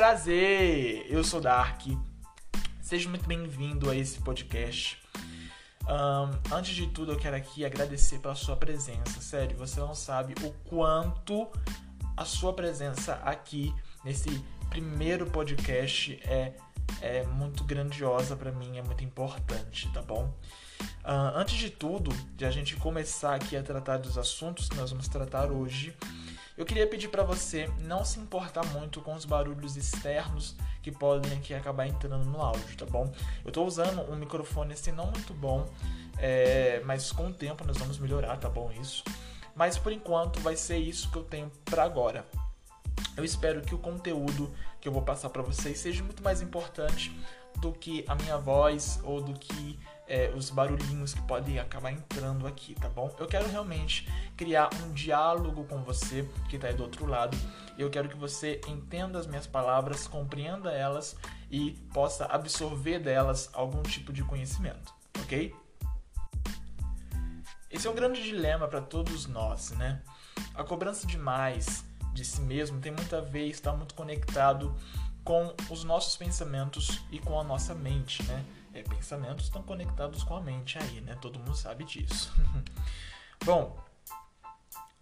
prazer! Eu sou Dark. Seja muito bem-vindo a esse podcast. Um, antes de tudo, eu quero aqui agradecer pela sua presença. Sério, você não sabe o quanto a sua presença aqui nesse primeiro podcast é, é muito grandiosa para mim, é muito importante, tá bom? Antes de tudo, de a gente começar aqui a tratar dos assuntos que nós vamos tratar hoje, eu queria pedir para você não se importar muito com os barulhos externos que podem aqui acabar entrando no áudio, tá bom? Eu estou usando um microfone assim não muito bom, é, mas com o tempo nós vamos melhorar, tá bom isso? Mas por enquanto vai ser isso que eu tenho para agora. Eu espero que o conteúdo que eu vou passar para vocês seja muito mais importante do que a minha voz ou do que é, os barulhinhos que podem acabar entrando aqui, tá bom? Eu quero realmente criar um diálogo com você que está aí do outro lado. Eu quero que você entenda as minhas palavras, compreenda elas e possa absorver delas algum tipo de conhecimento, ok? Esse é um grande dilema para todos nós, né? A cobrança demais de si mesmo tem muita vez, está muito conectado com os nossos pensamentos e com a nossa mente, né? É, pensamentos estão conectados com a mente aí, né? Todo mundo sabe disso. Bom,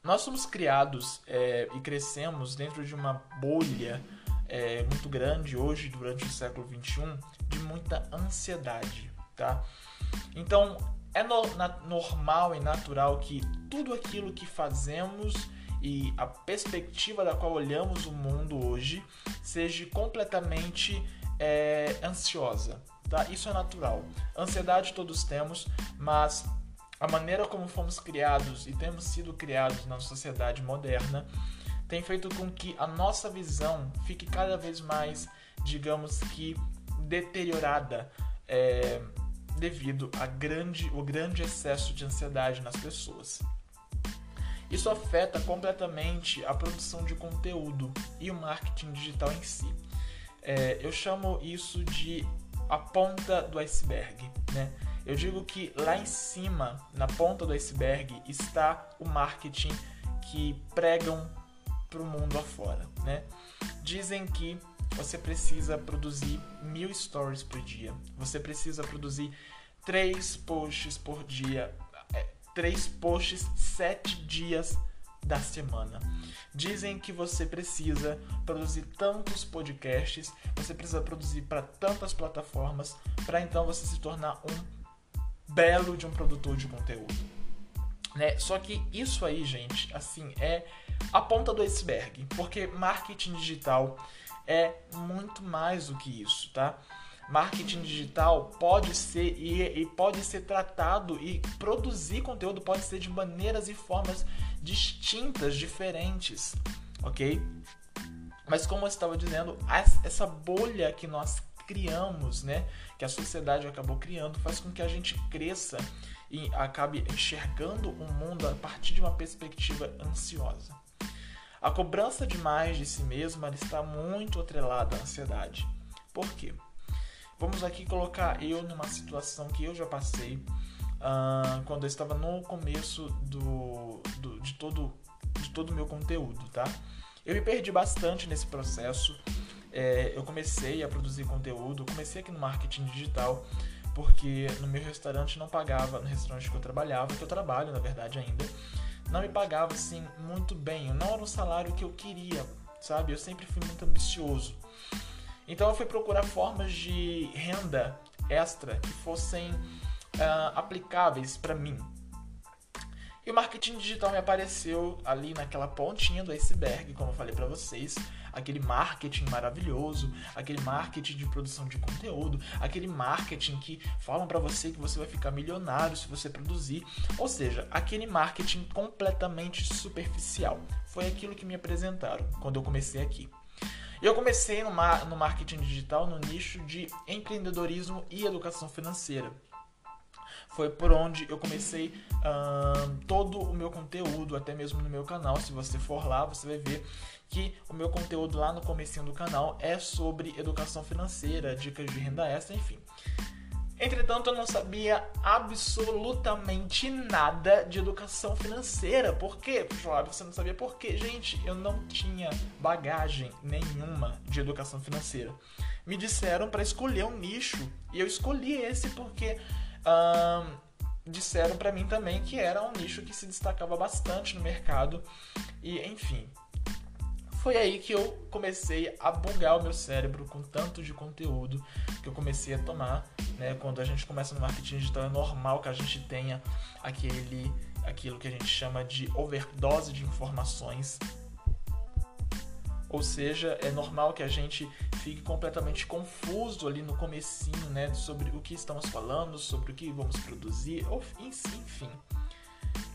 nós somos criados é, e crescemos dentro de uma bolha é, muito grande hoje, durante o século XXI, de muita ansiedade, tá? Então, é no, na, normal e natural que tudo aquilo que fazemos e a perspectiva da qual olhamos o mundo hoje seja completamente é, ansiosa, Tá? Isso é natural. Ansiedade todos temos, mas a maneira como fomos criados e temos sido criados na sociedade moderna tem feito com que a nossa visão fique cada vez mais, digamos que, deteriorada é, devido a grande, o grande excesso de ansiedade nas pessoas. Isso afeta completamente a produção de conteúdo e o marketing digital em si. É, eu chamo isso de a ponta do iceberg, né? Eu digo que lá em cima, na ponta do iceberg, está o marketing que pregam para o mundo afora, né? Dizem que você precisa produzir mil stories por dia, você precisa produzir três posts por dia, é, três posts sete dias da semana. Dizem que você precisa produzir tantos podcasts, você precisa produzir para tantas plataformas, para então você se tornar um belo de um produtor de conteúdo. Né? Só que isso aí, gente, assim, é a ponta do iceberg, porque marketing digital é muito mais do que isso, tá? marketing digital pode ser e, e, pode ser tratado e produzir conteúdo pode ser de maneiras e formas distintas, diferentes, ok? Mas como eu estava dizendo, essa bolha que nós criamos, né, que a sociedade acabou criando, faz com que a gente cresça e acabe enxergando o mundo a partir de uma perspectiva ansiosa. A cobrança demais de si mesma está muito atrelada à ansiedade. Por quê? Vamos aqui colocar eu numa situação que eu já passei uh, quando eu estava no começo do, do, de todo de todo o meu conteúdo, tá? Eu me perdi bastante nesse processo. É, eu comecei a produzir conteúdo, comecei aqui no marketing digital, porque no meu restaurante não pagava, no restaurante que eu trabalhava, que eu trabalho na verdade ainda, não me pagava assim muito bem, não era o salário que eu queria, sabe? Eu sempre fui muito ambicioso. Então eu fui procurar formas de renda extra que fossem uh, aplicáveis para mim. E o marketing digital me apareceu ali naquela pontinha do iceberg, como eu falei para vocês, aquele marketing maravilhoso, aquele marketing de produção de conteúdo, aquele marketing que falam para você que você vai ficar milionário se você produzir, ou seja, aquele marketing completamente superficial. Foi aquilo que me apresentaram quando eu comecei aqui. Eu comecei no, mar, no marketing digital no nicho de empreendedorismo e educação financeira. Foi por onde eu comecei todo o meu conteúdo, até mesmo no meu canal. Se você for lá, você vai ver que o meu conteúdo lá no comecinho do canal é sobre educação financeira, dicas de renda extra, enfim. Entretanto, eu não sabia absolutamente nada de educação financeira. Por quê, Flávio? Você não sabia por quê? Gente, eu não tinha bagagem nenhuma de educação financeira. Me disseram para escolher um nicho e eu escolhi esse porque disseram para mim também que era um nicho que se destacava bastante no mercado e, enfim, foi aí que eu comecei a bugar o meu cérebro com tanto de conteúdo que eu comecei a tomar, né? Quando a gente começa no marketing digital é normal que a gente tenha aquele aquilo que a gente chama de overdose de informações. Ou seja, é normal que a gente fique completamente confuso ali no comecinho, né, sobre o que estamos falando, sobre o que vamos produzir, enfim.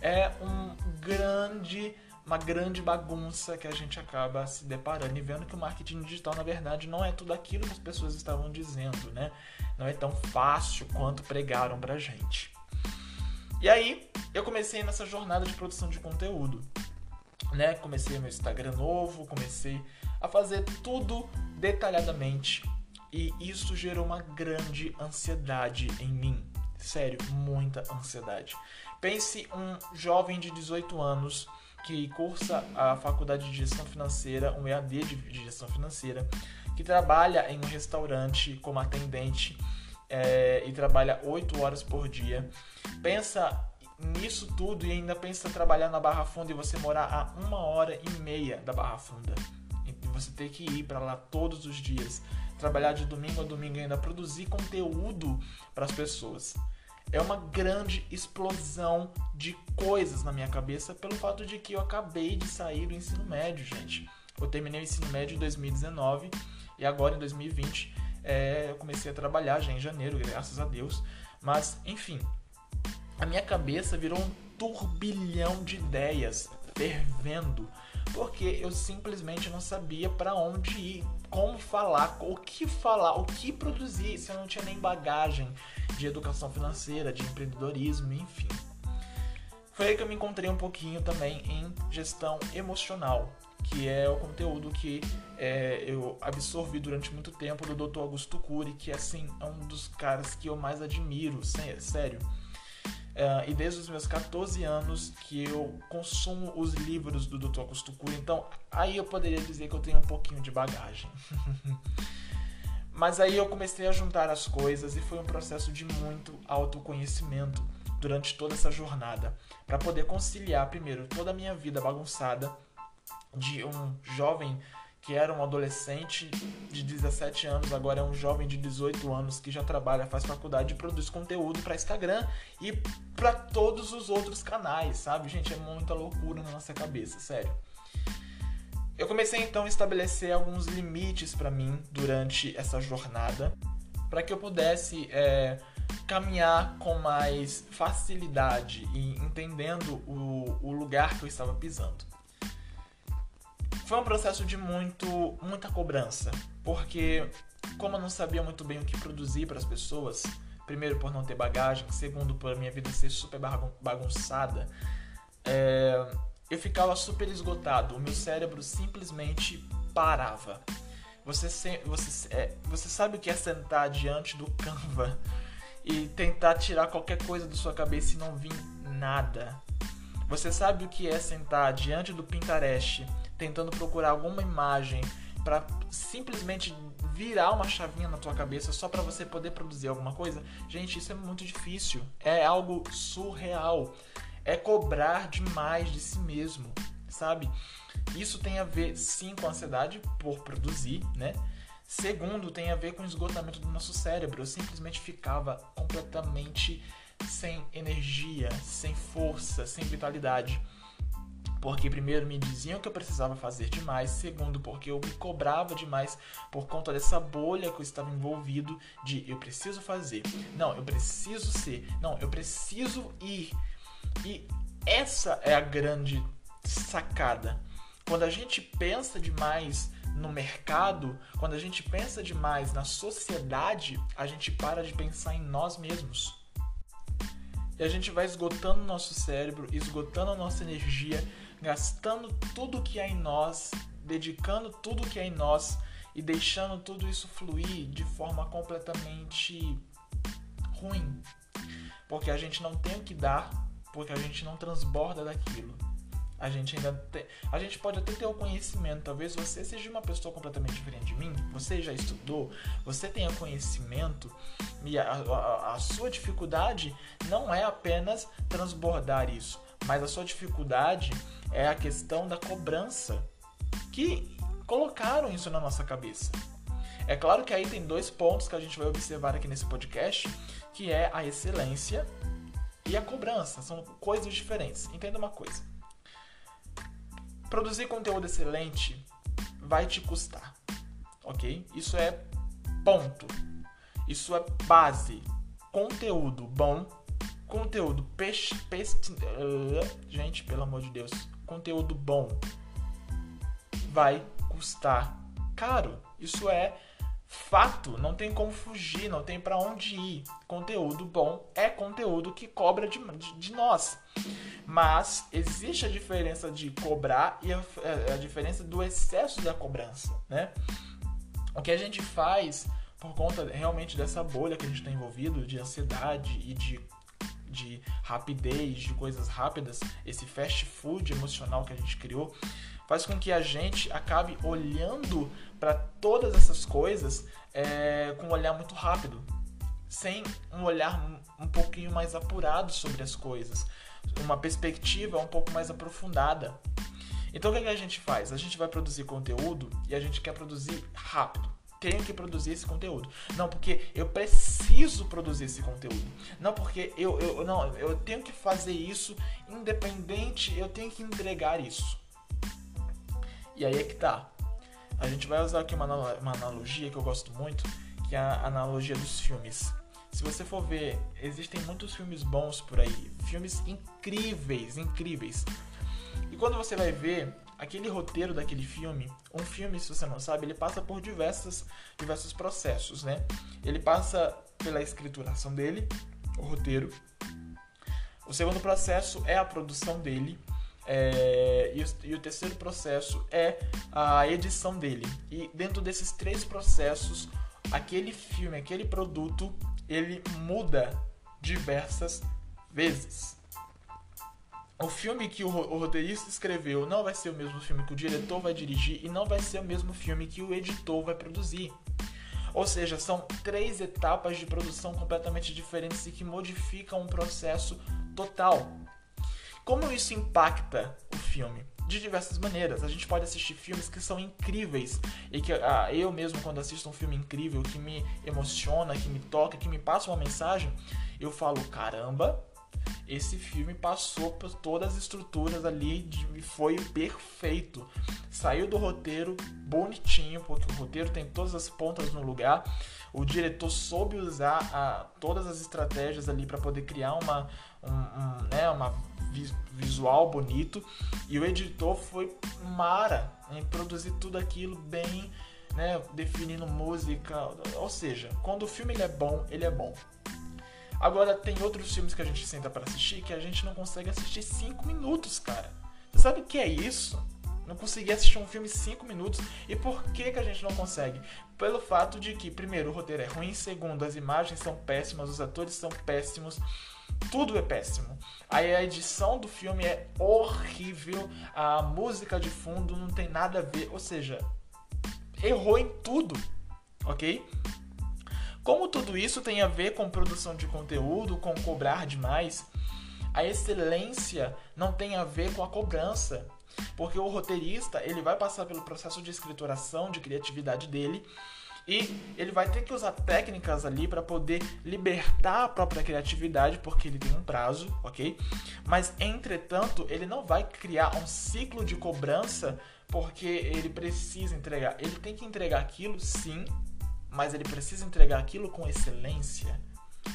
É um grande uma grande bagunça que a gente acaba se deparando e vendo que o marketing digital, na verdade, não é tudo aquilo que as pessoas estavam dizendo, né? Não é tão fácil quanto pregaram pra gente. E aí, eu comecei nessa jornada de produção de conteúdo, né? Comecei meu Instagram novo, comecei a fazer tudo detalhadamente e isso gerou uma grande ansiedade em mim. Sério, muita ansiedade. Pense um jovem de 18 anos que cursa a faculdade de gestão financeira, um EAD de gestão financeira, que trabalha em um restaurante como atendente é, e trabalha 8 horas por dia. Pensa nisso tudo e ainda pensa trabalhar na Barra Funda e você morar a uma hora e meia da Barra Funda. E você ter que ir para lá todos os dias, trabalhar de domingo a domingo e ainda produzir conteúdo para as pessoas é uma grande explosão de coisas na minha cabeça pelo fato de que eu acabei de sair do ensino médio, gente. Eu terminei o ensino médio em 2019 e agora em 2020 é, eu comecei a trabalhar já em janeiro, graças a Deus. Mas, enfim, a minha cabeça virou um turbilhão de ideias fervendo, porque eu simplesmente não sabia para onde ir, como falar, o que falar, o que produzir, se eu não tinha nem bagagem de educação financeira, de empreendedorismo, enfim. Foi aí que eu me encontrei um pouquinho também em gestão emocional, que é o conteúdo que é, eu absorvi durante muito tempo do Dr. Augusto Cury, que assim é um dos caras que eu mais admiro, sério. É, e desde os meus 14 anos que eu consumo os livros do Dr. Cury, então aí eu poderia dizer que eu tenho um pouquinho de bagagem. Mas aí eu comecei a juntar as coisas e foi um processo de muito autoconhecimento durante toda essa jornada, para poder conciliar primeiro toda a minha vida bagunçada de um jovem que era um adolescente de 17 anos, agora é um jovem de 18 anos que já trabalha, faz faculdade e produz conteúdo para Instagram e para todos os outros canais, sabe? Gente, é muita loucura na nossa cabeça, sério. Eu comecei então a estabelecer alguns limites para mim durante essa jornada, para que eu pudesse é, caminhar com mais facilidade e entendendo o, o lugar que eu estava pisando. Foi um processo de muito, muita cobrança, porque como eu não sabia muito bem o que produzir para as pessoas, primeiro por não ter bagagem, segundo por minha vida ser super bagunçada, é, eu ficava super esgotado, o meu cérebro simplesmente parava. Você, você, é, você sabe o que é sentar diante do Canva e tentar tirar qualquer coisa da sua cabeça e não vir nada. Você sabe o que é sentar diante do Pinterest tentando procurar alguma imagem para simplesmente virar uma chavinha na tua cabeça só para você poder produzir alguma coisa? Gente, isso é muito difícil. É algo surreal é cobrar demais de si mesmo, sabe? Isso tem a ver sim com a ansiedade por produzir, né? Segundo, tem a ver com o esgotamento do nosso cérebro. Eu simplesmente ficava completamente sem energia, sem força, sem vitalidade. Porque, primeiro, me diziam que eu precisava fazer demais. Segundo, porque eu me cobrava demais por conta dessa bolha que eu estava envolvido de eu preciso fazer. Não, eu preciso ser. Não, eu preciso ir. E essa é a grande sacada. Quando a gente pensa demais no mercado, quando a gente pensa demais na sociedade, a gente para de pensar em nós mesmos. E a gente vai esgotando nosso cérebro, esgotando a nossa energia, gastando tudo que é em nós, dedicando tudo que é em nós e deixando tudo isso fluir de forma completamente ruim. Porque a gente não tem o que dar, porque a gente não transborda daquilo. A gente ainda tem, a gente pode até ter o conhecimento, talvez você seja uma pessoa completamente diferente de mim, você já estudou, você tenha conhecimento e a, a, a sua dificuldade não é apenas transbordar isso, mas a sua dificuldade é a questão da cobrança que colocaram isso na nossa cabeça. É claro que aí tem dois pontos que a gente vai observar aqui nesse podcast, que é a excelência e a cobrança. São coisas diferentes. Entenda uma coisa. Produzir conteúdo excelente vai te custar, ok? Isso é ponto. Isso é base. Conteúdo bom, conteúdo peixe, peixe, uh, gente, pelo amor de Deus, conteúdo bom vai custar caro. Isso é fato, não tem como fugir, não tem para onde ir. Conteúdo bom é conteúdo que cobra de, de, de, nós. Mas existe a diferença de cobrar e a, a, diferença do excesso da cobrança, né? O que a gente faz por conta realmente dessa bolha que a gente está envolvido de ansiedade e de de rapidez, de coisas rápidas, esse fast food emocional que a gente criou, faz com que a gente acabe olhando para todas essas coisas é, com um olhar muito rápido, sem um olhar um pouquinho mais apurado sobre as coisas, uma perspectiva um pouco mais aprofundada. Então o que, é que a gente faz? A gente vai produzir conteúdo e a gente quer produzir rápido tenho que produzir esse conteúdo. Não porque eu preciso produzir esse conteúdo. Não porque eu, eu não, eu tenho que fazer isso independente, eu tenho que entregar isso. E aí é que tá. A gente vai usar aqui uma, uma analogia que eu gosto muito, que é a analogia dos filmes. Se você for ver, existem muitos filmes bons por aí, filmes incríveis, incríveis. E quando você vai ver aquele roteiro daquele filme, um filme, se você não sabe, ele passa por diversos, diversos processos, né? Ele passa pela escrituração dele, o roteiro. O segundo processo é a produção dele. É, e, o, e, o, terceiro processo é a edição dele. E dentro desses três processos, aquele filme, aquele produto, ele muda diversas vezes. O filme que o, o roteirista escreveu não vai ser o mesmo filme que o diretor vai dirigir e não vai ser o mesmo filme que o editor vai produzir. Ou seja, são três etapas de produção completamente diferentes e que modificam um processo total. Como isso impacta o filme? De diversas maneiras. A gente pode assistir filmes que são incríveis e que ah, eu mesmo, quando assisto um filme incrível que me emociona, que me toca, que me passa uma mensagem, eu falo: caramba, esse filme passou por todas as estruturas ali e foi perfeito. Saiu do roteiro bonitinho, porque o roteiro tem todas as pontas no lugar. O diretor soube usar a, todas as estratégias ali para poder criar uma, um, um, né, uma visual bonito. E o editor foi mara em produzir tudo aquilo bem, né, definindo música. Ou seja, quando o filme ele é bom, ele é bom. Agora, tem outros filmes que a gente senta para assistir que a gente não consegue assistir 5 minutos, cara. Você sabe o que é isso? Não conseguir assistir um filme 5 minutos. E por que, que a gente não consegue? Pelo fato de que, primeiro, o roteiro é ruim, segundo, as imagens são péssimas, os atores são péssimos, tudo é péssimo. Aí a edição do filme é horrível, a música de fundo não tem nada a ver, ou seja, errou em tudo, ok? Como tudo isso tem a ver com produção de conteúdo, com cobrar demais, a excelência não tem a ver com a cobrança. Porque o roteirista, ele vai passar pelo processo de escrituração, de criatividade dele, e ele vai ter que usar técnicas ali para poder libertar a própria criatividade, porque ele tem um prazo, ok? Mas, entretanto, ele não vai criar um ciclo de cobrança porque ele precisa entregar. Ele tem que entregar aquilo, sim, mas ele precisa entregar aquilo com excelência.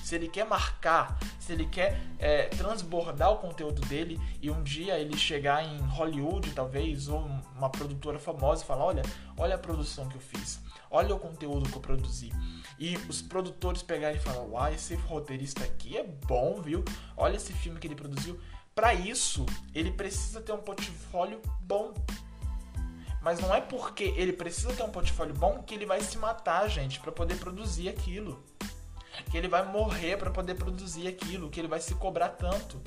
Se ele quer marcar, se ele quer é, transbordar o conteúdo dele e um dia ele chegar em Hollywood, talvez, ou uma produtora famosa e falar: olha, olha a produção que eu fiz, olha o conteúdo que eu produzi. E os produtores pegarem e falar: uai, esse roteirista aqui é bom, viu? Olha esse filme que ele produziu. Para isso, ele precisa ter um portfólio bom. Mas não é porque ele precisa ter um portfólio bom que ele vai se matar, gente, para poder produzir aquilo. que ele vai morrer para poder produzir aquilo, que ele vai se cobrar tanto.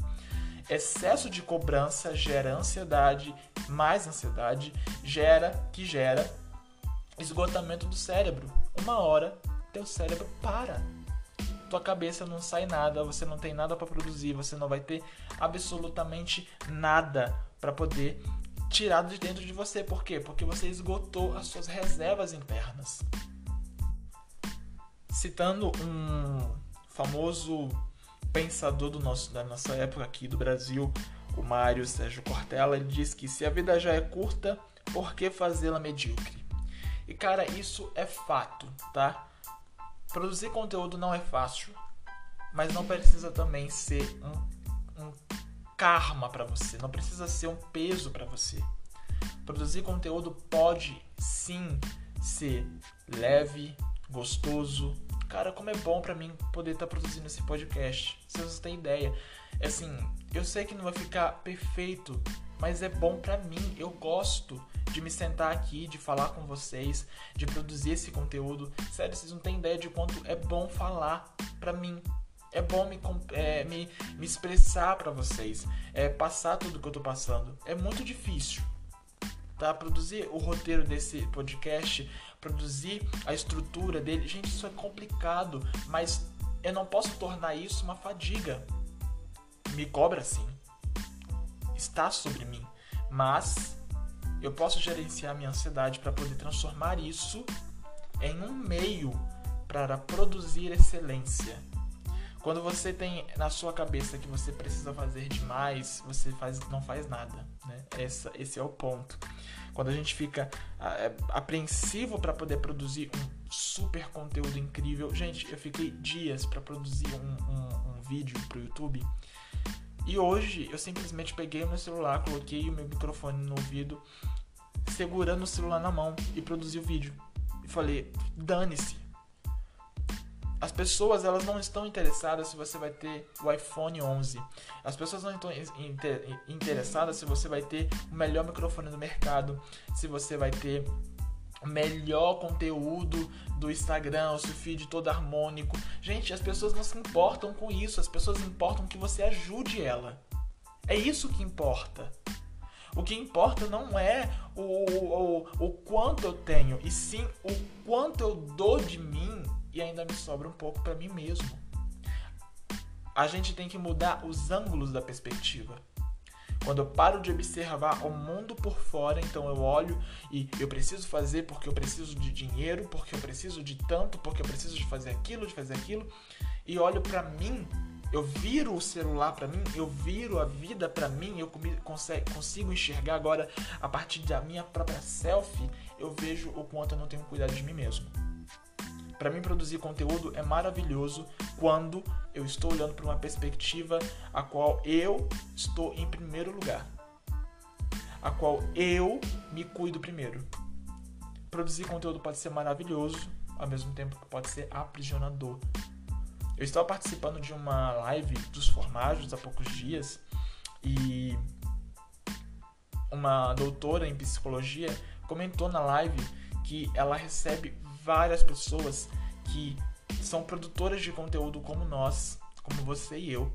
Excesso de cobrança gera ansiedade, mais ansiedade gera que gera esgotamento do cérebro. Uma hora teu cérebro para. Tua cabeça não sai nada, você não tem nada para produzir, você não vai ter absolutamente nada para poder tirar de dentro de você. Por quê? Porque você esgotou as suas reservas internas. Citando um famoso pensador do nosso, da nossa época aqui do Brasil, o Mário Sérgio Cortella, ele diz que se a vida já é curta, por que fazê-la medíocre? E cara, isso é fato, tá? Produzir conteúdo não é fácil, mas não precisa também ser um karma para você, não precisa ser um peso para você. Produzir conteúdo pode sim ser leve, gostoso. Cara, como é bom para mim poder estar tá produzindo esse podcast. Se você tem ideia, é assim, eu sei que não vai ficar perfeito, mas é bom para mim. Eu gosto de me sentar aqui, de falar com vocês, de produzir esse conteúdo. Sério, vocês não têm ideia de quanto é bom falar para mim. É bom me, é, me, me expressar para vocês, é, passar tudo que eu tô passando. É muito difícil, tá? Produzir o roteiro desse podcast, produzir a estrutura dele. Gente, isso é complicado, mas eu não posso tornar isso uma fadiga. Me cobra sim. Está sobre mim. Mas eu posso gerenciar minha ansiedade para poder transformar isso em um meio para produzir excelência. Quando você tem na sua cabeça que você precisa fazer demais, você faz, não faz nada. Né? Essa, esse é o ponto. Quando a gente fica é, apreensivo para poder produzir um super conteúdo incrível. Gente, eu fiquei dias para produzir um, um, um vídeo para o YouTube. E hoje eu simplesmente peguei o meu celular, coloquei o meu microfone no ouvido, segurando o celular na mão e produzi o vídeo. E falei, dane-se. As pessoas elas não estão interessadas se você vai ter o iPhone 11. As pessoas não estão interessadas se você vai ter o melhor microfone do mercado, se você vai ter o melhor conteúdo do Instagram, o seu feed todo harmônico. Gente, as pessoas não se importam com isso, as pessoas importam que você ajude ela. É isso que importa. O que importa não é o, o, o quanto eu tenho, e sim o quanto eu dou de mim e ainda me sobra um pouco para mim mesmo. A gente tem que mudar os ângulos da perspectiva. Quando eu paro de observar o mundo por fora, então eu olho e eu preciso fazer porque eu preciso de dinheiro, porque eu preciso de tanto, porque eu preciso de fazer aquilo, de fazer aquilo, e olho para mim, eu viro o celular para mim, eu viro a vida para mim, eu consigo enxergar agora a partir da minha própria selfie, eu vejo o quanto eu não tenho cuidado de mim mesmo. Para mim produzir conteúdo é maravilhoso quando eu estou olhando para uma perspectiva a qual eu estou em primeiro lugar. A qual eu me cuido primeiro. Produzir conteúdo pode ser maravilhoso, ao mesmo tempo que pode ser aprisionador. Eu estava participando de uma live dos formagens há poucos dias e uma doutora em psicologia comentou na live que ela recebe várias pessoas que são produtoras de conteúdo como nós, como você e eu,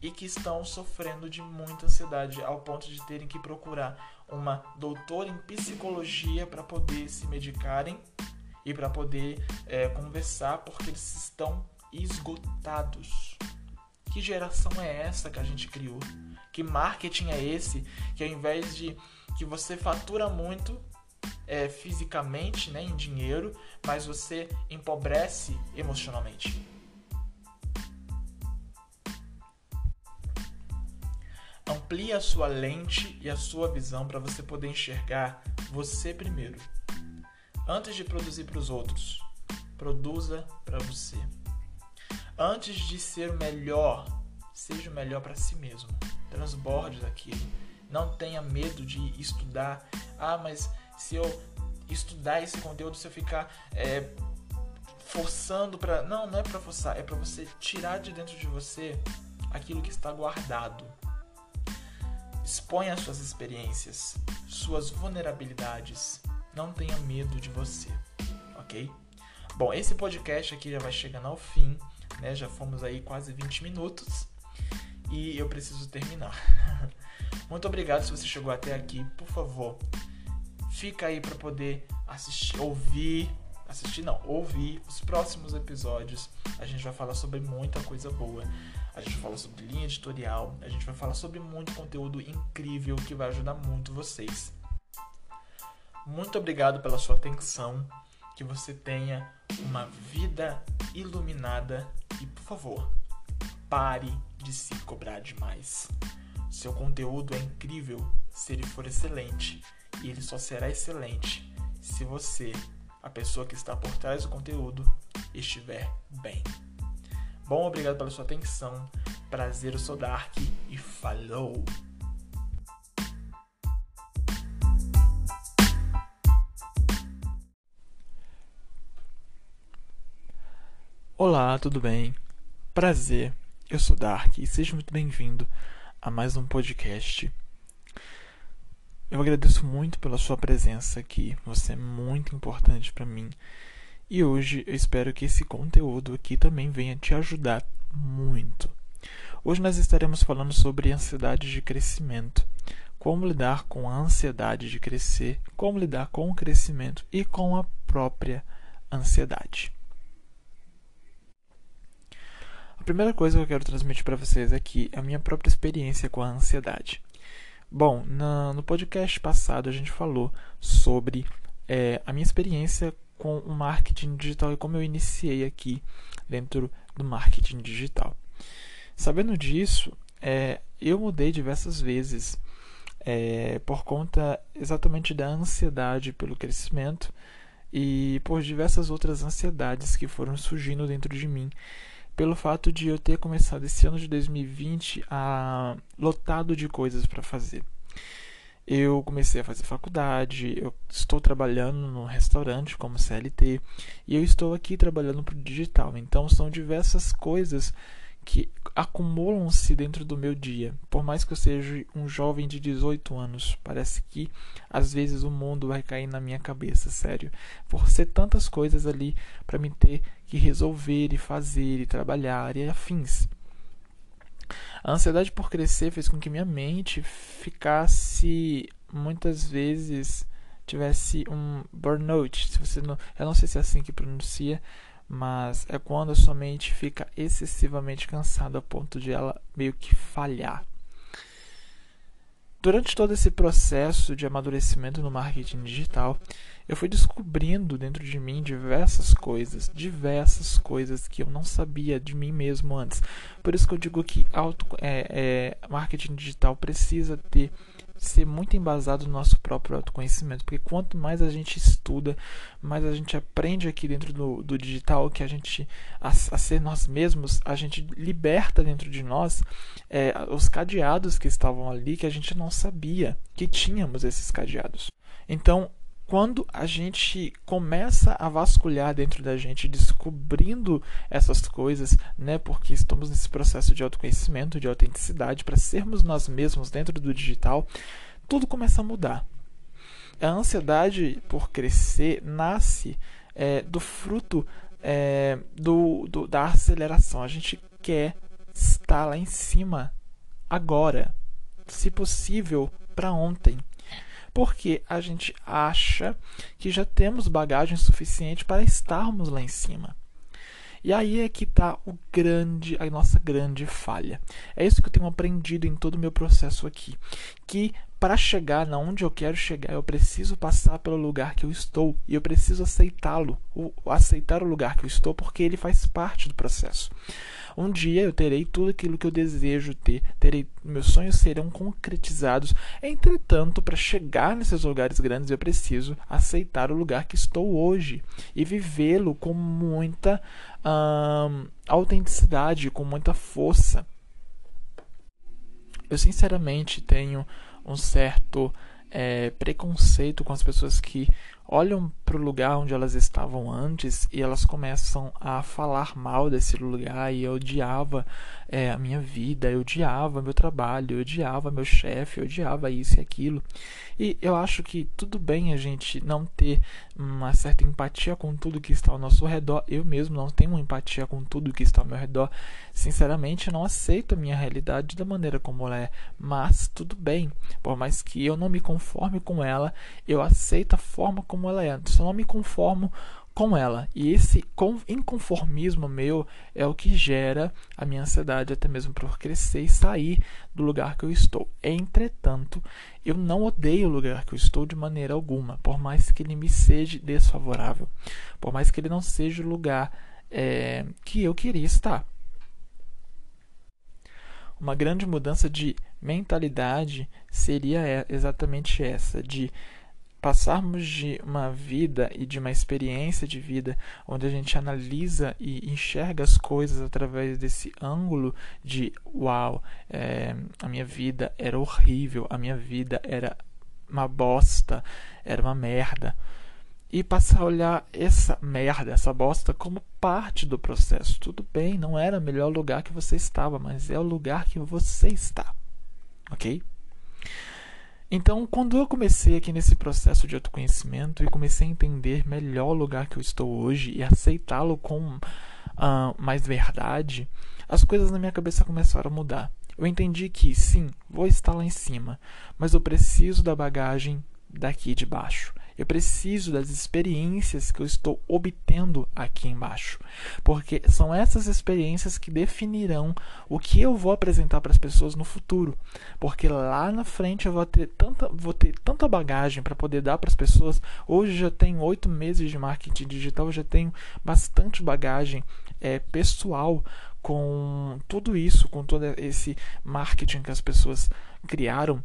e que estão sofrendo de muita ansiedade ao ponto de terem que procurar uma doutora em psicologia para poder se medicarem e para poder é, conversar porque eles estão esgotados. Que geração é essa que a gente criou? Que marketing é esse que ao invés de que você fatura muito, é, fisicamente, né, em dinheiro, mas você empobrece emocionalmente. Amplie a sua lente e a sua visão para você poder enxergar você primeiro. Antes de produzir para os outros, produza para você. Antes de ser o melhor, seja o melhor para si mesmo. Transborde daquilo. Não tenha medo de estudar. Ah, mas se eu estudar esse conteúdo, se eu ficar é, forçando para. Não, não é para forçar, é para você tirar de dentro de você aquilo que está guardado. Exponha suas experiências, suas vulnerabilidades. Não tenha medo de você, ok? Bom, esse podcast aqui já vai chegando ao fim, né? Já fomos aí quase 20 minutos e eu preciso terminar. Muito obrigado se você chegou até aqui. Por favor, fica aí para poder assistir, ouvir, assistir não, ouvir os próximos episódios. A gente vai falar sobre muita coisa boa. A gente vai falar sobre linha editorial, a gente vai falar sobre muito conteúdo incrível que vai ajudar muito vocês. Muito obrigado pela sua atenção. Que você tenha uma vida iluminada e, por favor, pare de se cobrar demais. Seu conteúdo é incrível se ele for excelente e ele só será excelente se você, a pessoa que está por trás do conteúdo, estiver bem. Bom, obrigado pela sua atenção. Prazer, eu sou Dark e falou! Olá, tudo bem? Prazer, eu sou Dark e seja muito bem-vindo a mais um podcast. Eu agradeço muito pela sua presença aqui, você é muito importante para mim. E hoje eu espero que esse conteúdo aqui também venha te ajudar muito. Hoje nós estaremos falando sobre ansiedade de crescimento, como lidar com a ansiedade de crescer, como lidar com o crescimento e com a própria ansiedade. primeira coisa que eu quero transmitir para vocês aqui é a minha própria experiência com a ansiedade. Bom, na, no podcast passado a gente falou sobre é, a minha experiência com o marketing digital e como eu iniciei aqui dentro do marketing digital. Sabendo disso, é, eu mudei diversas vezes é, por conta exatamente da ansiedade pelo crescimento e por diversas outras ansiedades que foram surgindo dentro de mim pelo fato de eu ter começado esse ano de 2020 a lotado de coisas para fazer. Eu comecei a fazer faculdade, eu estou trabalhando no restaurante como CLT e eu estou aqui trabalhando para o digital. Então são diversas coisas que acumulam-se dentro do meu dia. Por mais que eu seja um jovem de 18 anos, parece que às vezes o mundo vai cair na minha cabeça, sério. Por ser tantas coisas ali para me ter que resolver e fazer e trabalhar e afins. A ansiedade por crescer fez com que minha mente ficasse muitas vezes tivesse um burnout. Se você não, eu não sei se é assim que pronuncia, mas é quando a sua mente fica excessivamente cansada a ponto de ela meio que falhar. Durante todo esse processo de amadurecimento no marketing digital, eu fui descobrindo dentro de mim diversas coisas, diversas coisas que eu não sabia de mim mesmo antes. Por isso que eu digo que auto, é, é, marketing digital precisa ter ser muito embasado no nosso próprio autoconhecimento, porque quanto mais a gente estuda, mais a gente aprende aqui dentro do, do digital que a gente a, a, ser nós mesmos, a gente liberta dentro de nós é, os cadeados que estavam ali que a gente não sabia que tínhamos esses cadeados. Então, quando a gente começa a vasculhar dentro da gente, descobrindo essas coisas, né, porque estamos nesse processo de autoconhecimento, de autenticidade, para sermos nós mesmos dentro do digital, tudo começa a mudar. A ansiedade por crescer nasce é, do fruto é, do, do, da aceleração. A gente quer estar lá em cima agora, se possível, para ontem porque a gente acha que já temos bagagem suficiente para estarmos lá em cima. E aí é que está o grande, a nossa grande falha. É isso que eu tenho aprendido em todo o meu processo aqui, que para chegar na onde eu quero chegar, eu preciso passar pelo lugar que eu estou e eu preciso aceitá-lo, aceitar o lugar que eu estou, porque ele faz parte do processo. Um dia eu terei tudo aquilo que eu desejo ter, terei meus sonhos serão concretizados. Entretanto, para chegar nesses lugares grandes, eu preciso aceitar o lugar que estou hoje e vivê-lo com muita hum, autenticidade, com muita força. Eu sinceramente tenho um certo é, preconceito com as pessoas que olham para o lugar onde elas estavam antes e elas começam a falar mal desse lugar e eu odiava é, a minha vida, eu odiava meu trabalho, eu odiava meu chefe, eu odiava isso e aquilo. E eu acho que tudo bem a gente não ter uma certa empatia com tudo que está ao nosso redor. Eu mesmo não tenho uma empatia com tudo que está ao meu redor. Sinceramente, não aceito a minha realidade da maneira como ela é. Mas tudo bem. Por mais que eu não me conforme com ela, eu aceito a forma como ela é. Só não me conformo com ela. E esse inconformismo meu é o que gera a minha ansiedade, até mesmo por crescer e sair do lugar que eu estou. Entretanto, eu não odeio o lugar que eu estou de maneira alguma, por mais que ele me seja desfavorável, por mais que ele não seja o lugar é, que eu queria estar. Uma grande mudança de mentalidade seria exatamente essa, de passarmos de uma vida e de uma experiência de vida onde a gente analisa e enxerga as coisas através desse ângulo de uau, é, a minha vida era horrível, a minha vida era uma bosta, era uma merda. E passar a olhar essa merda, essa bosta, como parte do processo. Tudo bem, não era o melhor lugar que você estava, mas é o lugar que você está. Ok? Então, quando eu comecei aqui nesse processo de autoconhecimento e comecei a entender melhor o lugar que eu estou hoje e aceitá-lo com uh, mais verdade, as coisas na minha cabeça começaram a mudar. Eu entendi que, sim, vou estar lá em cima, mas eu preciso da bagagem daqui de baixo. Eu preciso das experiências que eu estou obtendo aqui embaixo, porque são essas experiências que definirão o que eu vou apresentar para as pessoas no futuro. Porque lá na frente eu vou ter tanta, vou ter tanta bagagem para poder dar para as pessoas. Hoje já tenho oito meses de marketing digital, já tenho bastante bagagem é, pessoal com tudo isso, com todo esse marketing que as pessoas criaram.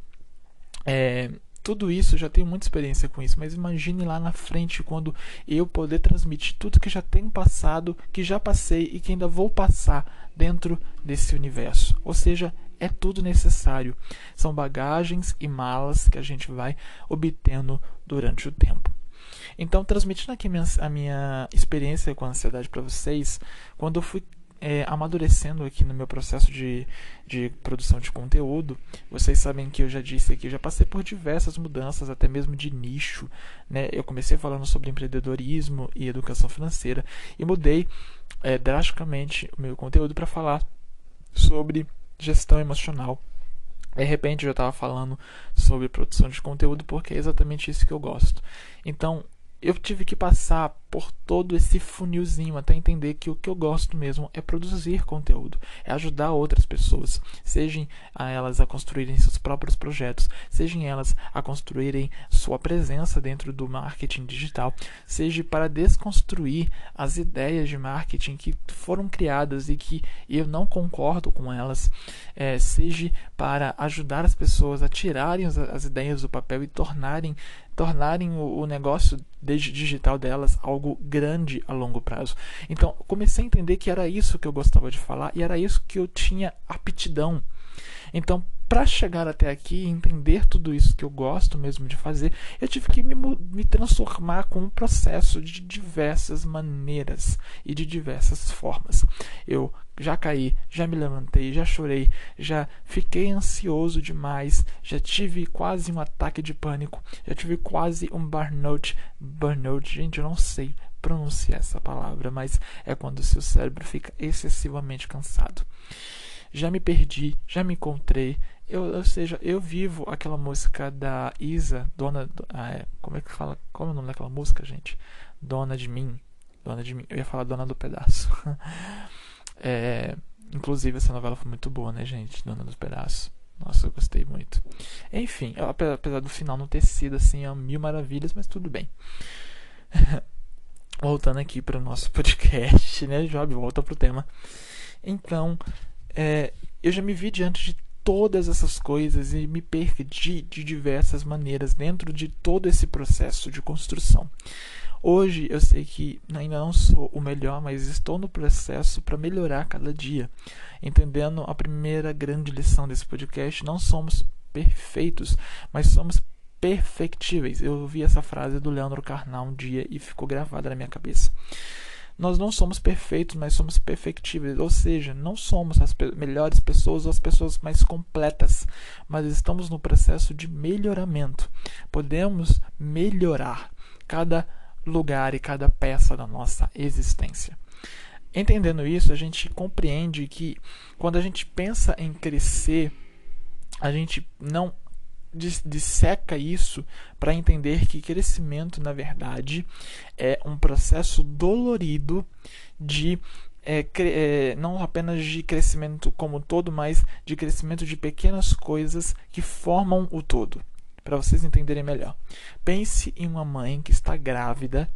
É, tudo isso, já tenho muita experiência com isso, mas imagine lá na frente quando eu poder transmitir tudo que já tenho passado, que já passei e que ainda vou passar dentro desse universo. Ou seja, é tudo necessário. São bagagens e malas que a gente vai obtendo durante o tempo. Então, transmitindo aqui a minha experiência com a ansiedade para vocês, quando eu fui é, amadurecendo aqui no meu processo de, de produção de conteúdo. Vocês sabem que eu já disse aqui, eu já passei por diversas mudanças, até mesmo de nicho. Né? Eu comecei falando sobre empreendedorismo e educação financeira e mudei é, drasticamente o meu conteúdo para falar sobre gestão emocional. De repente eu já estava falando sobre produção de conteúdo porque é exatamente isso que eu gosto. Então eu tive que passar por todo esse funilzinho até entender que o que eu gosto mesmo é produzir conteúdo, é ajudar outras pessoas, sejam elas a construírem seus próprios projetos, sejam elas a construírem sua presença dentro do marketing digital, seja para desconstruir as ideias de marketing que foram criadas e que eu não concordo com elas, é, seja para ajudar as pessoas a tirarem as ideias do papel e tornarem tornarem o, o negócio digital delas algo grande a longo prazo. Então, comecei a entender que era isso que eu gostava de falar e era isso que eu tinha aptidão. Então, para chegar até aqui e entender tudo isso que eu gosto mesmo de fazer, eu tive que me, me transformar com um processo de diversas maneiras e de diversas formas. Eu já caí, já me levantei, já chorei, já fiquei ansioso demais, já tive quase um ataque de pânico, já tive quase um burnout. Burnout, gente, eu não sei pronunciar essa palavra, mas é quando o seu cérebro fica excessivamente cansado. Já me perdi, já me encontrei, eu, ou seja, eu vivo aquela música da Isa, dona. Ah, é, como é que fala? Qual é o nome daquela música, gente? Dona de mim. Dona de mim. Eu ia falar Dona do Pedaço. é, inclusive, essa novela foi muito boa, né, gente? Dona do Pedaço. Nossa, eu gostei muito. Enfim, apesar do final não ter sido assim a mil maravilhas, mas tudo bem. Voltando aqui para o nosso podcast, né, Job? Volta pro tema. Então, é, eu já me vi diante de todas essas coisas e me perdi de diversas maneiras dentro de todo esse processo de construção. Hoje eu sei que ainda não sou o melhor, mas estou no processo para melhorar cada dia. Entendendo a primeira grande lição desse podcast, não somos perfeitos, mas somos perfectíveis. Eu ouvi essa frase do Leandro Carnal um dia e ficou gravada na minha cabeça. Nós não somos perfeitos, mas somos perfectíveis. Ou seja, não somos as melhores pessoas ou as pessoas mais completas, mas estamos no processo de melhoramento. Podemos melhorar cada lugar e cada peça da nossa existência. Entendendo isso, a gente compreende que quando a gente pensa em crescer, a gente não disseca isso para entender que crescimento, na verdade, é um processo dolorido de é, é, não apenas de crescimento como todo, mas de crescimento de pequenas coisas que formam o todo para vocês entenderem melhor. Pense em uma mãe que está grávida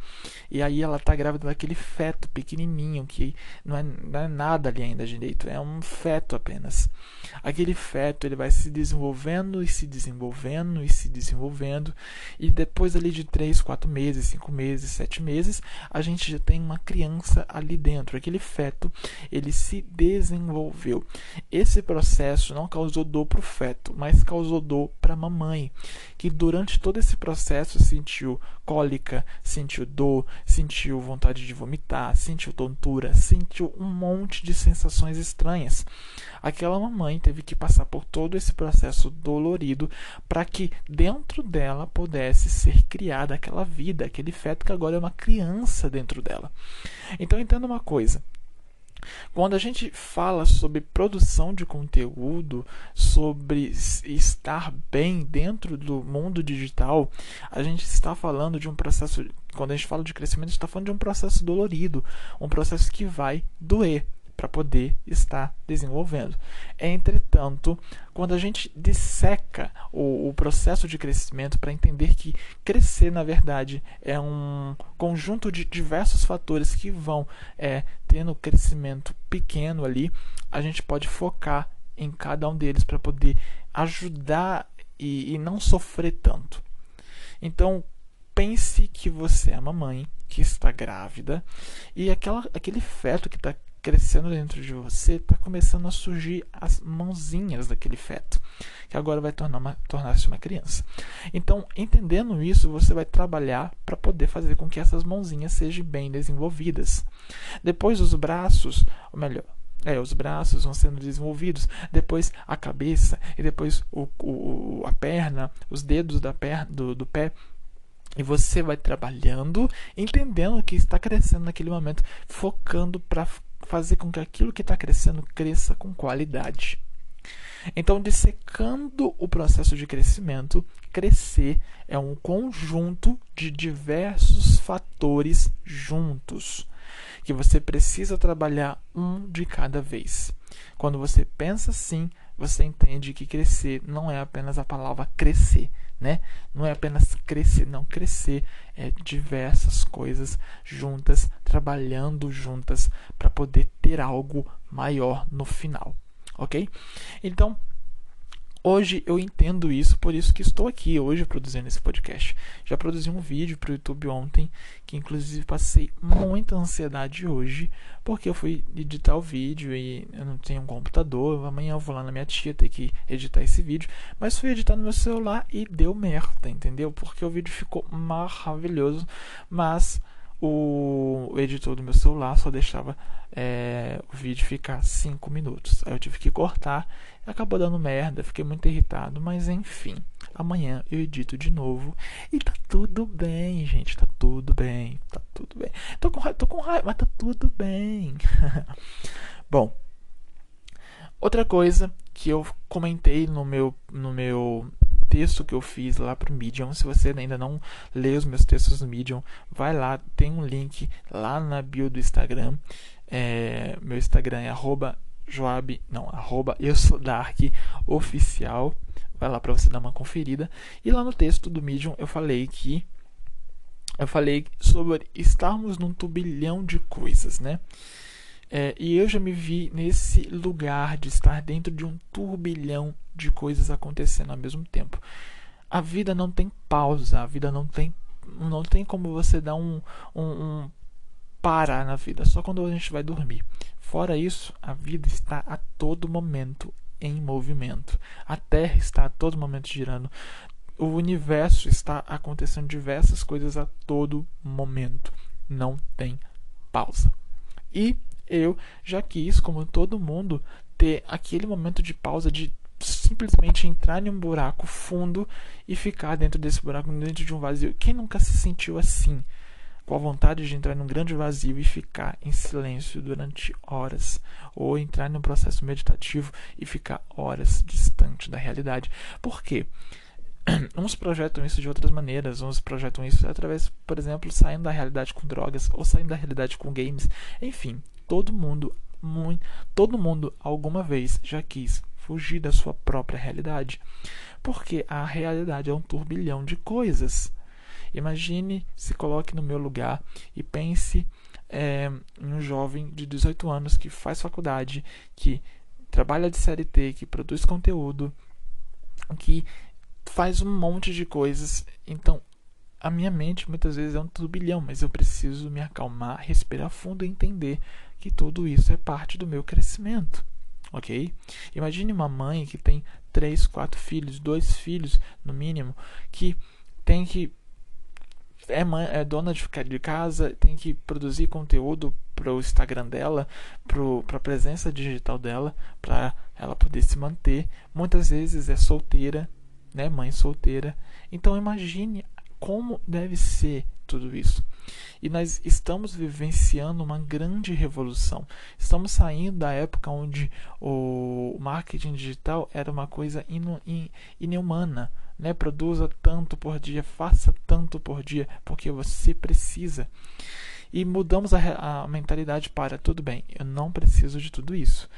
e aí ela está grávida daquele feto pequenininho que não é, não é, nada ali ainda direito, é um feto apenas. Aquele feto ele vai se desenvolvendo e se desenvolvendo e se desenvolvendo e depois ali de 3, 4 meses, 5 meses, 7 meses, a gente já tem uma criança ali dentro. Aquele feto ele se desenvolveu. Esse processo não causou dor para o feto, mas causou dor para a mamãe que durante todo esse processo sentiu cólica, sentiu dor, sentiu vontade de vomitar, sentiu tontura, sentiu um monte de sensações estranhas. Aquela mamãe teve que passar por todo esse processo dolorido para que dentro dela pudesse ser criada aquela vida, aquele feto que agora é uma criança dentro dela. Então entenda uma coisa, quando a gente fala sobre produção de conteúdo, sobre estar bem dentro do mundo digital, a gente está falando de um processo. Quando a gente fala de crescimento, a gente está falando de um processo dolorido, um processo que vai doer para poder estar desenvolvendo. Entretanto, quando a gente disseca o, o processo de crescimento para entender que crescer, na verdade, é um conjunto de diversos fatores que vão é, tendo crescimento pequeno ali, a gente pode focar em cada um deles para poder ajudar e, e não sofrer tanto. Então, pense que você é uma mãe que está grávida e aquela, aquele feto que está crescendo dentro de você, está começando a surgir as mãozinhas daquele feto, que agora vai tornar tornar-se uma criança. Então, entendendo isso, você vai trabalhar para poder fazer com que essas mãozinhas sejam bem desenvolvidas. Depois, os braços, ou melhor, é, os braços vão sendo desenvolvidos, depois a cabeça e depois o, o, a perna, os dedos da perna, do, do pé e você vai trabalhando, entendendo que está crescendo naquele momento, focando para fazer com que aquilo que está crescendo cresça com qualidade. Então, dissecando o processo de crescimento, crescer é um conjunto de diversos fatores juntos, que você precisa trabalhar um de cada vez. Quando você pensa assim, você entende que crescer não é apenas a palavra crescer, né? Não é apenas crescer, não crescer é diversas coisas juntas, trabalhando juntas para poder ter algo maior no final, ok? Então Hoje eu entendo isso, por isso que estou aqui hoje produzindo esse podcast. Já produzi um vídeo para o YouTube ontem, que inclusive passei muita ansiedade hoje, porque eu fui editar o vídeo e eu não tenho um computador. Amanhã eu vou lá na minha tia ter que editar esse vídeo, mas fui editar no meu celular e deu merda, entendeu? Porque o vídeo ficou maravilhoso, mas o editor do meu celular só deixava é, o vídeo ficar 5 minutos. Aí eu tive que cortar acabou dando merda, fiquei muito irritado, mas enfim. Amanhã eu edito de novo e tá tudo bem, gente, tá tudo bem, tá tudo bem. Tô com raiva, tô com raiva, mas tá tudo bem. Bom, outra coisa que eu comentei no meu no meu texto que eu fiz lá pro Medium. Se você ainda não lê os meus textos no Medium, vai lá, tem um link lá na bio do Instagram. É, meu Instagram é arroba Joab, não, arroba eu sou Dark oficial. Vai lá para você dar uma conferida. E lá no texto do Medium eu falei que eu falei sobre estarmos num turbilhão de coisas, né? É, e eu já me vi nesse lugar de estar dentro de um turbilhão de coisas acontecendo ao mesmo tempo. A vida não tem pausa, a vida não tem, não tem como você dar um, um, um parar na vida, só quando a gente vai dormir. Fora isso, a vida está a todo momento em movimento. A Terra está a todo momento girando. o universo está acontecendo diversas coisas a todo momento. Não tem pausa. E eu já quis, como todo mundo, ter aquele momento de pausa de simplesmente entrar em um buraco fundo e ficar dentro desse buraco, dentro de um vazio. Quem nunca se sentiu assim? Com a vontade de entrar num grande vazio e ficar em silêncio durante horas, ou entrar num processo meditativo e ficar horas distante da realidade. Por quê? uns projetam isso de outras maneiras, uns projetam isso através, por exemplo, saindo da realidade com drogas ou saindo da realidade com games. Enfim, todo mundo, muito, todo mundo alguma vez já quis fugir da sua própria realidade, porque a realidade é um turbilhão de coisas. Imagine, se coloque no meu lugar e pense é, em um jovem de 18 anos que faz faculdade, que trabalha de CLT, que produz conteúdo, que faz um monte de coisas. Então, a minha mente muitas vezes é um turbilhão, mas eu preciso me acalmar, respirar fundo e entender que tudo isso é parte do meu crescimento. Ok? Imagine uma mãe que tem três, quatro filhos, dois filhos no mínimo, que tem que é, mãe, é dona de, de casa, tem que produzir conteúdo para o Instagram dela, para a presença digital dela, para ela poder se manter. Muitas vezes é solteira, né, mãe solteira. Então imagine como deve ser tudo isso. E nós estamos vivenciando uma grande revolução. Estamos saindo da época onde o marketing digital era uma coisa inumana. Né? Produza tanto por dia, faça tanto por dia, porque você precisa. E mudamos a, a mentalidade para tudo bem, eu não preciso de tudo isso.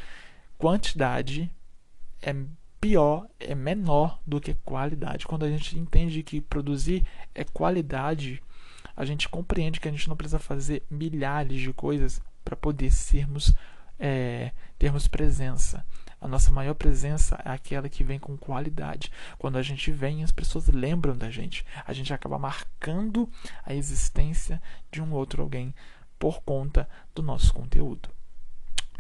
Quantidade é pior, é menor do que qualidade. Quando a gente entende que produzir é qualidade, a gente compreende que a gente não precisa fazer milhares de coisas para poder sermos é, termos presença. A nossa maior presença é aquela que vem com qualidade. Quando a gente vem, as pessoas lembram da gente. A gente acaba marcando a existência de um outro alguém por conta do nosso conteúdo.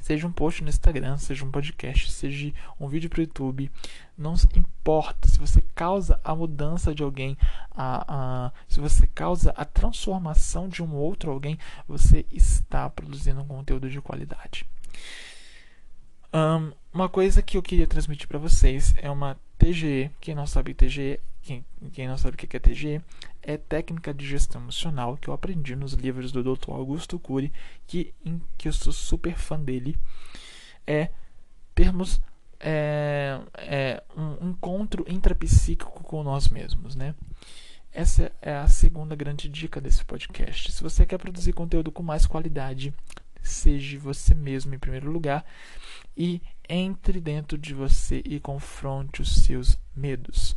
Seja um post no Instagram, seja um podcast, seja um vídeo para o YouTube, não importa. Se você causa a mudança de alguém, a, a, se você causa a transformação de um outro alguém, você está produzindo um conteúdo de qualidade. Um, uma coisa que eu queria transmitir para vocês é uma TGE. Quem não sabe TGE quem, quem não sabe o que é TG, é técnica de gestão emocional que eu aprendi nos livros do Dr. Augusto Cury, que, em, que eu sou super fã dele. É termos é, é, um encontro intrapsíquico com nós mesmos, né? Essa é a segunda grande dica desse podcast. Se você quer produzir conteúdo com mais qualidade, seja você mesmo em primeiro lugar e entre dentro de você e confronte os seus medos.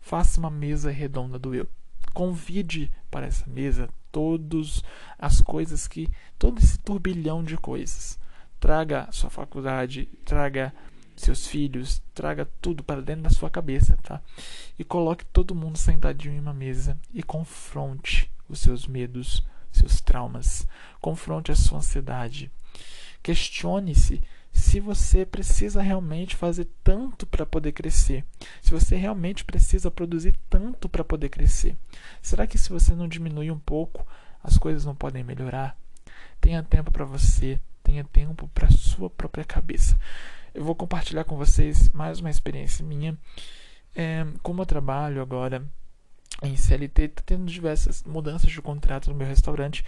Faça uma mesa redonda do eu. Convide para essa mesa todas as coisas que. todo esse turbilhão de coisas. Traga sua faculdade, traga seus filhos, traga tudo para dentro da sua cabeça, tá? E coloque todo mundo sentadinho em uma mesa e confronte os seus medos, seus traumas, confronte a sua ansiedade. Questione-se se você precisa realmente fazer tanto para poder crescer, se você realmente precisa produzir tanto para poder crescer. Será que se você não diminuir um pouco, as coisas não podem melhorar? Tenha tempo para você, tenha tempo para sua própria cabeça. Eu vou compartilhar com vocês mais uma experiência minha. É, como eu trabalho agora em CLT, está tendo diversas mudanças de contrato no meu restaurante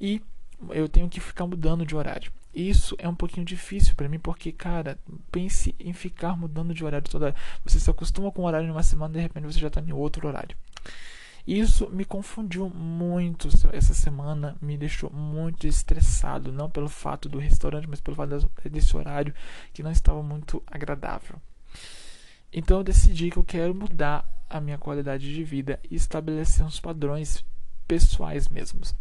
e eu tenho que ficar mudando de horário. Isso é um pouquinho difícil para mim, porque, cara, pense em ficar mudando de horário toda hora. Você se acostuma com um horário em uma semana e de repente você já está em outro horário. Isso me confundiu muito essa semana, me deixou muito estressado, não pelo fato do restaurante, mas pelo fato desse horário que não estava muito agradável. Então eu decidi que eu quero mudar a minha qualidade de vida e estabelecer uns padrões pessoais mesmos.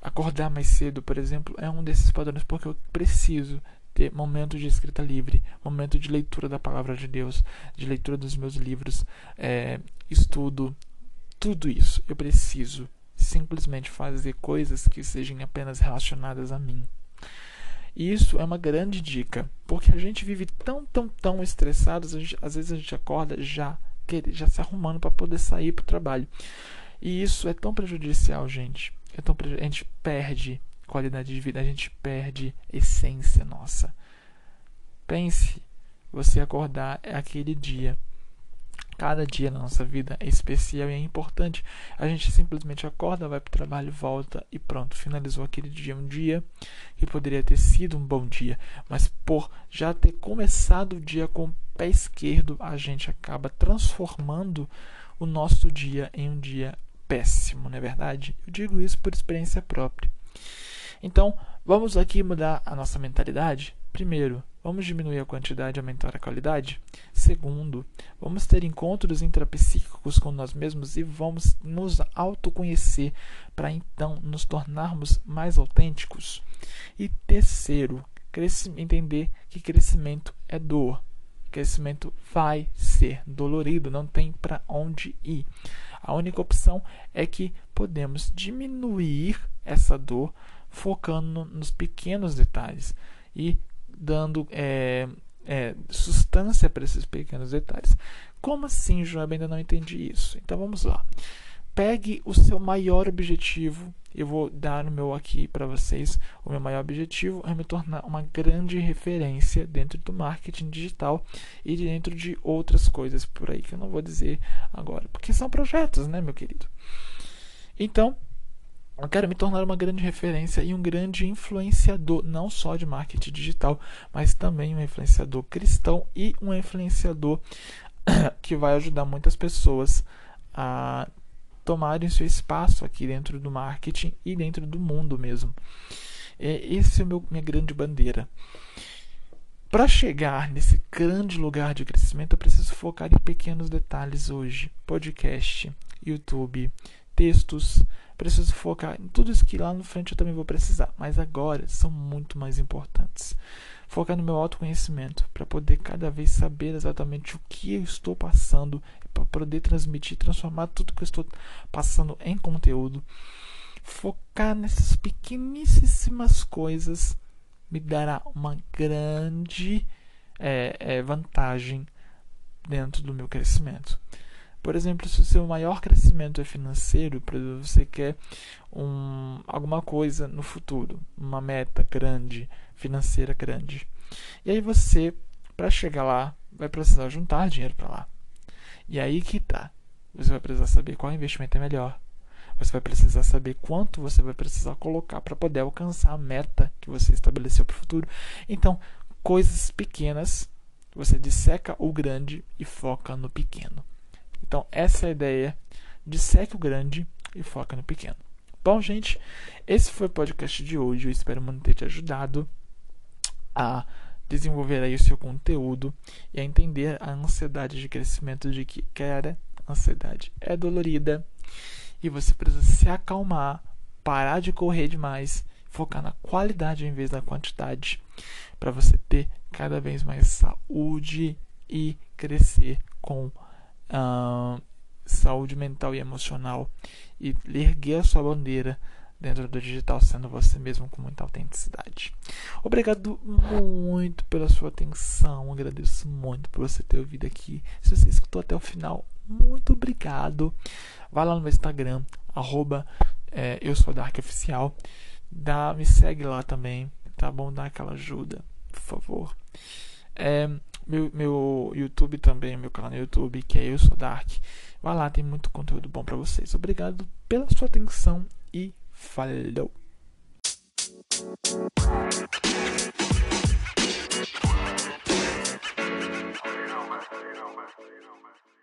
Acordar mais cedo, por exemplo, é um desses padrões porque eu preciso ter momentos de escrita livre, momento de leitura da palavra de Deus, de leitura dos meus livros, é, estudo, tudo isso. Eu preciso simplesmente fazer coisas que sejam apenas relacionadas a mim. E isso é uma grande dica, porque a gente vive tão, tão, tão estressado, às vezes a gente acorda já já se arrumando para poder sair para o trabalho. E isso é tão prejudicial, gente. Tão preju... A gente perde qualidade de vida, a gente perde essência nossa. Pense, você acordar é aquele dia Cada dia na nossa vida é especial e é importante. A gente simplesmente acorda, vai para o trabalho, volta e pronto, finalizou aquele dia. Um dia que poderia ter sido um bom dia, mas por já ter começado o dia com o pé esquerdo, a gente acaba transformando o nosso dia em um dia péssimo, não é verdade? Eu digo isso por experiência própria. Então, vamos aqui mudar a nossa mentalidade? Primeiro, vamos diminuir a quantidade e aumentar a qualidade? Segundo, vamos ter encontros intrapsíquicos com nós mesmos e vamos nos autoconhecer para então nos tornarmos mais autênticos? E terceiro, entender que crescimento é dor. Crescimento vai ser dolorido, não tem para onde ir. A única opção é que podemos diminuir essa dor focando nos pequenos detalhes e dando é, é, substância para esses pequenos detalhes. Como assim, Joab? Ainda não entendi isso. Então vamos lá. Pegue o seu maior objetivo. Eu vou dar o meu aqui para vocês. O meu maior objetivo é me tornar uma grande referência dentro do marketing digital e dentro de outras coisas por aí que eu não vou dizer agora, porque são projetos, né, meu querido? Então, eu quero me tornar uma grande referência e um grande influenciador, não só de marketing digital, mas também um influenciador cristão e um influenciador que vai ajudar muitas pessoas a tomarem seu espaço aqui dentro do marketing e dentro do mundo mesmo. Esse é a minha grande bandeira. Para chegar nesse grande lugar de crescimento, eu preciso focar em pequenos detalhes hoje: podcast, YouTube, textos, preciso focar em tudo isso que lá no frente eu também vou precisar, mas agora são muito mais importantes. Focar no meu autoconhecimento para poder cada vez saber exatamente o que eu estou passando, para poder transmitir, transformar tudo que eu estou passando em conteúdo. Focar nessas pequeníssimas coisas me dará uma grande é, é, vantagem dentro do meu crescimento. Por exemplo, se o seu maior crescimento é financeiro, você quer um, alguma coisa no futuro, uma meta grande, financeira grande. E aí você, para chegar lá, vai precisar juntar dinheiro para lá. E aí que tá. Você vai precisar saber qual investimento é melhor. Você vai precisar saber quanto você vai precisar colocar para poder alcançar a meta que você estabeleceu para o futuro. Então, coisas pequenas, você disseca o grande e foca no pequeno. Então, essa é a ideia. Disseque o grande e foca no pequeno. Bom, gente, esse foi o podcast de hoje. Eu espero muito ter te ajudado a desenvolver aí o seu conteúdo e a entender a ansiedade de crescimento de que, cara, ansiedade é dolorida e você precisa se acalmar, parar de correr demais, focar na qualidade em vez da quantidade, para você ter cada vez mais saúde e crescer com uh, saúde mental e emocional e erguer a sua bandeira dentro do digital, sendo você mesmo com muita autenticidade. Obrigado muito pela sua atenção, agradeço muito por você ter ouvido aqui. Se você escutou até o final, muito obrigado. Vai lá no meu Instagram, arroba, é, eu sou Dark Oficial. Dá, me segue lá também, tá bom? Dá aquela ajuda, por favor. É, meu, meu YouTube também, meu canal no YouTube, que é Eu Sou Dark. Vai lá, tem muito conteúdo bom para vocês. Obrigado pela sua atenção e falou! You know, man. You know, man.